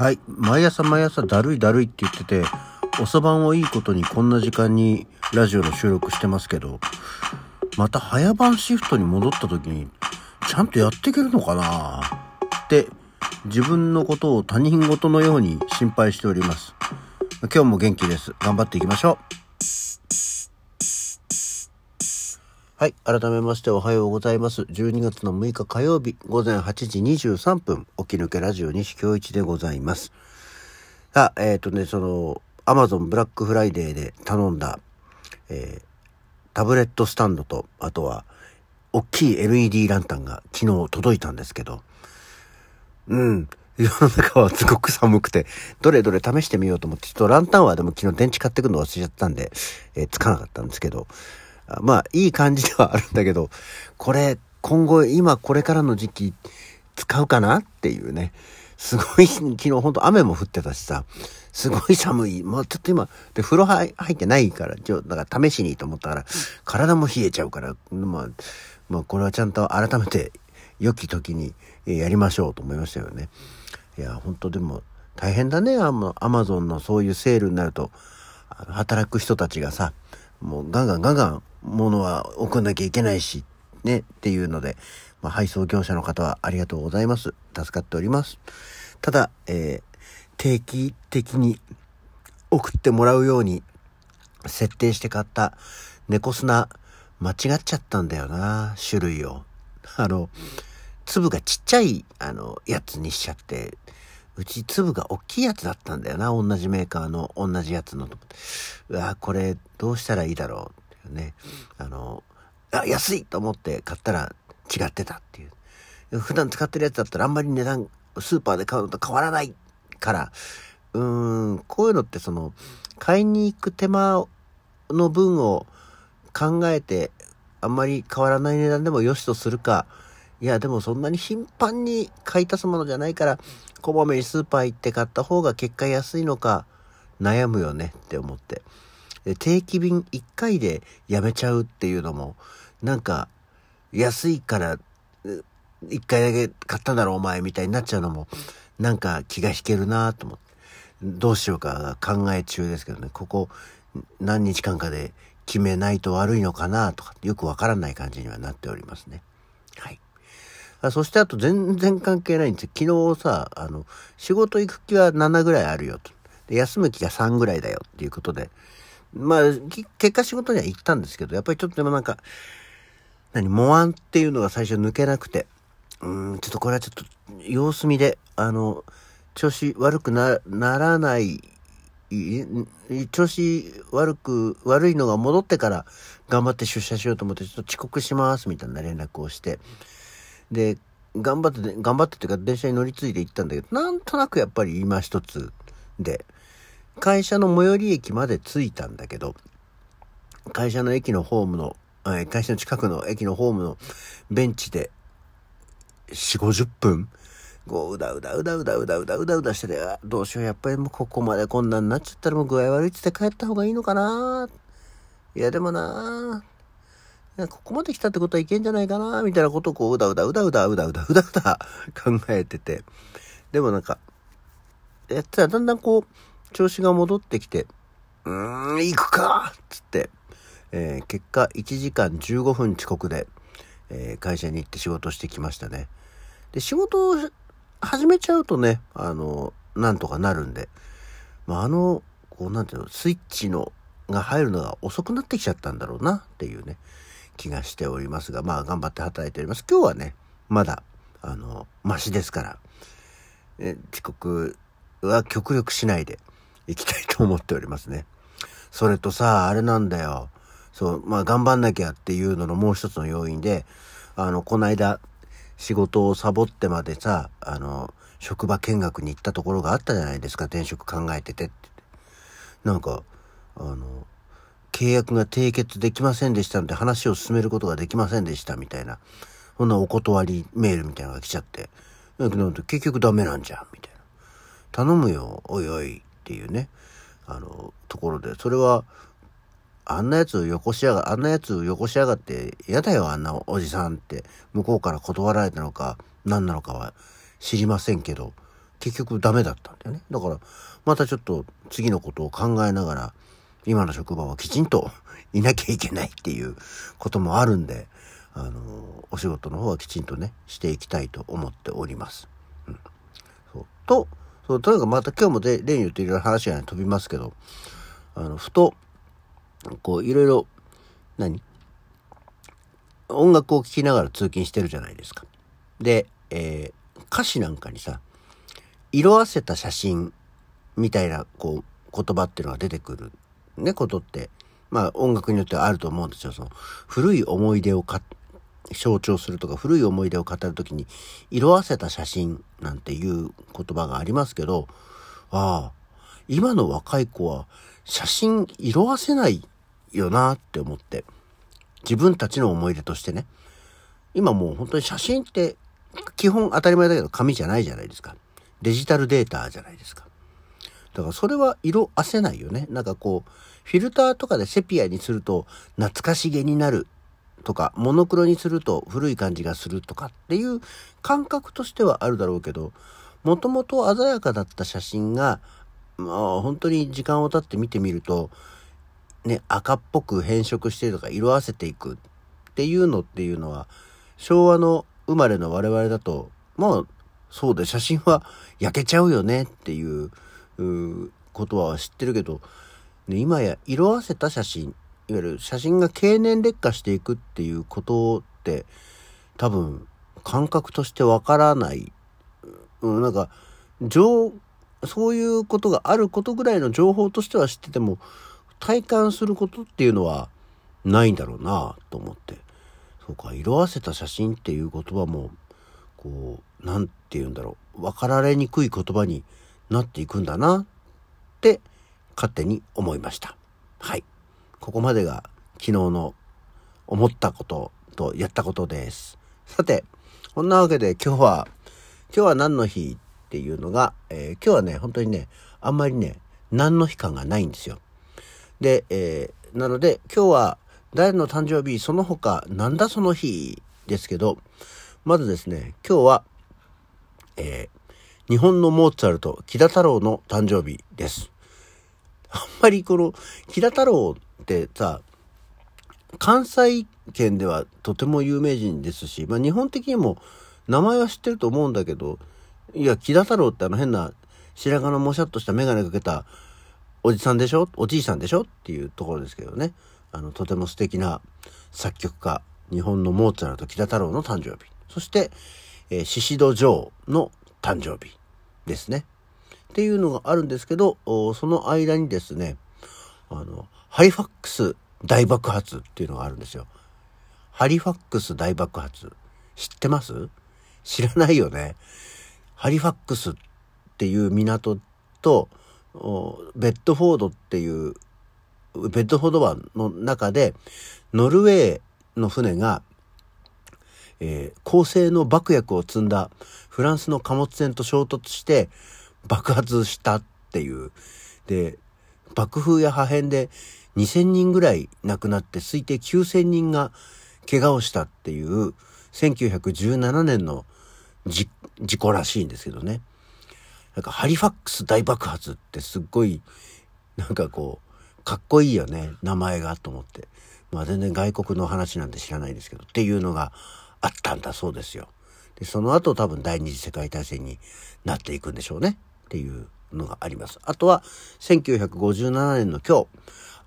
はい。毎朝毎朝だるいだるいって言ってて、遅番をいいことにこんな時間にラジオの収録してますけど、また早番シフトに戻った時に、ちゃんとやっていけるのかな？って、自分のことを他人事のように心配しております。今日も元気です。頑張っていきましょう。はい。改めましておはようございます。12月の6日火曜日午前8時23分、起き抜けラジオ西京一でございます。あ、えっ、とね、その、アマゾンブラックフライデーで頼んだ、えータブレットスタンドと、あとは、大きい LED ランタンが昨日届いたんですけど、うん。世の中はすごく寒くて、どれどれ試してみようと思って、ちょっとランタンはでも昨日電池買ってくるの忘れちゃったんで、えーつかなかったんですけど、まあ、いい感じではあるんだけど、これ、今後、今これからの時期、使うかなっていうね。すごい、昨日本当雨も降ってたしさ、すごい寒い。もうちょっと今、で、風呂入入ってないから、ちょ、だから試しにと思ったから、体も冷えちゃうから、まあ、まあ、これはちゃんと改めて、良き時にえやりましょうと思いましたよね。いや、本当でも、大変だね、アマアマゾンのそういうセールになると、働く人たちがさ、もうガンガンガンガン物は送んなきゃいけないし、ね、っていうので、まあ、配送業者の方はありがとうございます。助かっております。ただ、えー定期的に送ってもらうように設定して買った猫砂間違っちゃったんだよな、種類を。あの、粒がちっちゃい、あの、やつにしちゃって、うち粒が大きいやつだったんだよな、同じメーカーの同じやつのと。うわ、これどうしたらいいだろうね。あの、あ、安いと思って買ったら違ってたっていう。普段使ってるやつだったらあんまり値段、スーパーで買うのと変わらないから、うーん、こういうのってその、買いに行く手間の分を考えて、あんまり変わらない値段でも良しとするか、いや、でもそんなに頻繁に買い足すものじゃないから、こまめにスーパー行って買った方が結果安いのか、悩むよねって思って。定期便1回でやめちゃうっていうのも、なんか、安いから、1回だけ買ったんだろお前みたいになっちゃうのも、なんか気が引けるなと思って。どうしようか考え中ですけどね、ここ何日間かで決めないと悪いのかなとか、よくわからない感じにはなっておりますね。はい。そしてあと全然関係ないんですよ。昨日さ、あの、仕事行く気は7ぐらいあるよと。で休む気が3ぐらいだよっていうことで。まあ、結果仕事には行ったんですけど、やっぱりちょっとでもなんか、何、モアンっていうのが最初抜けなくて、うん、ちょっとこれはちょっと様子見で、あの、調子悪くな、ならない、調子悪く、悪いのが戻ってから頑張って出社しようと思って、ちょっと遅刻しますみたいな連絡をして、で、頑張って、頑張ってっていうか電車に乗り継いで行ったんだけど、なんとなくやっぱり今一つで、会社の最寄り駅まで着いたんだけど、会社の駅のホームの、え会社の近くの駅のホームのベンチで、4、50分こう、うだうだうだうだうだうだうだうだしてて、どうしよう、やっぱりもうここまでこんなになっちゃったらもう具合悪いっつって帰った方がいいのかないや、でもな、ここまで来たってことはいけんじゃないかなみたいなことをこう、うだうだうだうだうだうだうだうだ考えてて。でもなんか、やったらだんだんこう、調子が戻ってきて、うーん、行くかっつって、えー結果1時間15分遅刻で、えー会社に行って仕事してきましたね。で、仕事を始めちゃうとね、あの、なんとかなるんで、まあ、あの、こう、なんていうの、スイッチの、が入るのが遅くなってきちゃったんだろうなっていうね、気がしておりますが、まあ、頑張って働いております。今日はね、まだ、あの、マシですから、え遅刻は極力しないでいきたいと思っておりますね。それとさ、あれなんだよ。そう、まあ頑張んなきゃっていうののもう一つの要因で、あの、この間、仕事をサボってまでさ、あの、職場見学に行ったところがあったじゃないですか、転職考えててって。なんか、あの、契約が締結できませんでしたので話を進めることができませんでしたみたいな、そんなお断りメールみたいなのが来ちゃって、だけど結局ダメなんじゃん、みたいな。頼むよ、おいおいっていうね、あの、ところで、それは、あんなやつよこしやが、あんなやつよこしやがって、嫌だよ、あんなおじさんって、向こうから断られたのか、何なのかは知りませんけど、結局ダメだったんだよね。だから、またちょっと次のことを考えながら、今の職場はきちんといなきゃいけないっていうこともあるんで、あの、お仕事の方はきちんとね、していきたいと思っております。うん。そう。と、そう、とにかくまた今日もで例によっていろいろ話が、飛びますけど、あの、ふと、こう、いろいろ、何？音楽を聴きながら通勤してるじゃないですか。で、えー、歌詞なんかにさ、色あせた写真みたいな、こう、言葉っていうのが出てくる、ね、ことって、まあ音楽によってはあると思うんですよ。その、古い思い出をか、象徴するとか、古い思い出を語るときに、色あせた写真なんていう言葉がありますけど、ああ、今の若い子は写真色あせないよなって思って。自分たちの思い出としてね。今もう本当に写真って基本当たり前だけど紙じゃないじゃないですか。デジタルデータじゃないですか。だからそれは色あせないよね。なんかこう、フィルターとかでセピアにすると懐かしげになるとか、モノクロにすると古い感じがするとかっていう感覚としてはあるだろうけど、もともと鮮やかだった写真が、まあ本当に時間を経って見てみると、ね、赤っぽく変色してとか色あせていくっていうのっていうのは、昭和の生まれの我々だと、まあ、そうで、写真は焼けちゃうよねっていうことは知ってるけど、ね、今や色あせた写真、いわゆる写真が経年劣化していくっていうことって多分感覚としてわからない。うん、なんか、情、そういうことがあることぐらいの情報としては知ってても、体感することっていうのはないんだろうなと思って。そうか、色あせた写真っていう言葉も、こう、なんて言うんだろう。分かられにくい言葉になっていくんだなって勝手に思いました。はい。ここまでが昨日の思ったこととやったことです。さて、こんなわけで今日は、今日は何の日っていうのが、えー、今日はね、本当にね、あんまりね、何の日感がないんですよ。で、えー、なので今日は誰の誕生日、その他、なんだその日ですけど、まずですね、今日は、えー、日本のモーツァルト、木田太郎の誕生日です。あんまりこの、木田太郎ってさ、関西圏ではとても有名人ですし、まあ日本的にも名前は知ってると思うんだけど、いや、木田太郎ってあの変な白髪のもしゃっとした眼鏡かけたおじさんでしょ？おじいさんでしょ？っていうところですけどね。あの、とても素敵な作曲家、日本のモーツァルト・木田太郎の誕生日。そして、えー、シシド・ジョーの誕生日ですね。っていうのがあるんですけど、その間にですね、あの、ハリファックス大爆発っていうのがあるんですよ。ハリファックス大爆発。知ってます？知らないよね。ハリファックスっていう港と、ベッドフォードっていう、ベッドフォード湾の中で、ノルウェーの船が、えー、高性の爆薬を積んだフランスの貨物船と衝突して爆発したっていう。で、爆風や破片で2000人ぐらい亡くなって推定9000人が怪我をしたっていう1917年の事故らしいんですけどね。なんかハリファックス大爆発ってすっごい、なんかこう、かっこいいよね、名前がと思って。まあ全然外国の話なんて知らないですけど、っていうのがあったんだそうですよ。で、その後多分第二次世界大戦になっていくんでしょうね。っていうのがあります。あとは、1957年の今日、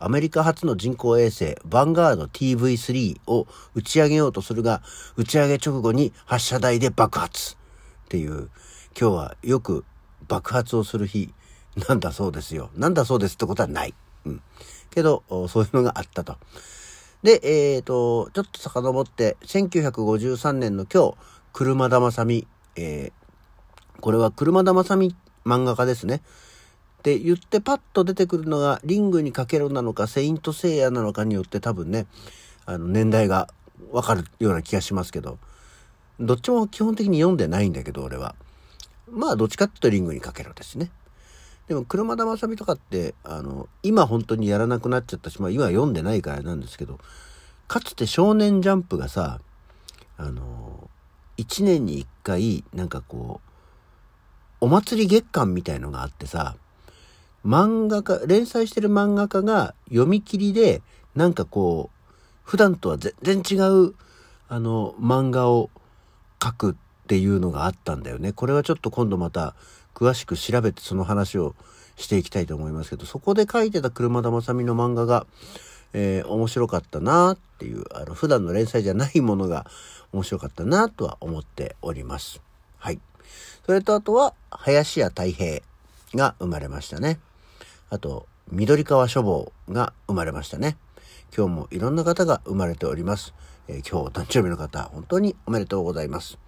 アメリカ初の人工衛星、ヴァンガード TV3 を打ち上げようとするが、打ち上げ直後に発射台で爆発っていう、今日はよく爆発をする日なんだそうですよ。なんだそうですってことはない。うん。けど、そういうのがあったと。で、えっ、ー、と、ちょっと遡って、1953年の今日、車田正美、えー、これは車田正美漫画家ですね。って言ってパッと出てくるのが、リングにかけろなのか、セイントセイヤなのかによって多分ね、あの、年代がわかるような気がしますけど、どっちも基本的に読んでないんだけど、俺は。まあ、どっちかっていうとリングにかけろですね。でも、車田正美とかって、あの、今本当にやらなくなっちゃったし、まあ今読んでないからなんですけど、かつて少年ジャンプがさ、あの、1年に1回、なんかこう、お祭り月間みたいのがあってさ、漫画家、連載してる漫画家が読み切りで、なんかこう、普段とは全然違う、あの、漫画を書くっていうのがあったんだよね。これはちょっと今度また詳しく調べてその話をしていきたいと思いますけど、そこで書いてた車田正美の漫画が、えー、面白かったなっていう、あの、普段の連載じゃないものが面白かったなとは思っております。はい。それとあとは、林家太平が生まれましたね。あと、緑川書房が生まれましたね。今日もいろんな方が生まれております。えー、今日お誕生日の方、本当におめでとうございます。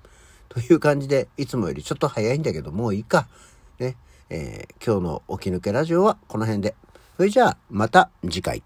という感じで、いつもよりちょっと早いんだけど、もういいか。ね。えー、今日の起き抜けラジオはこの辺で。それじゃあ、また次回。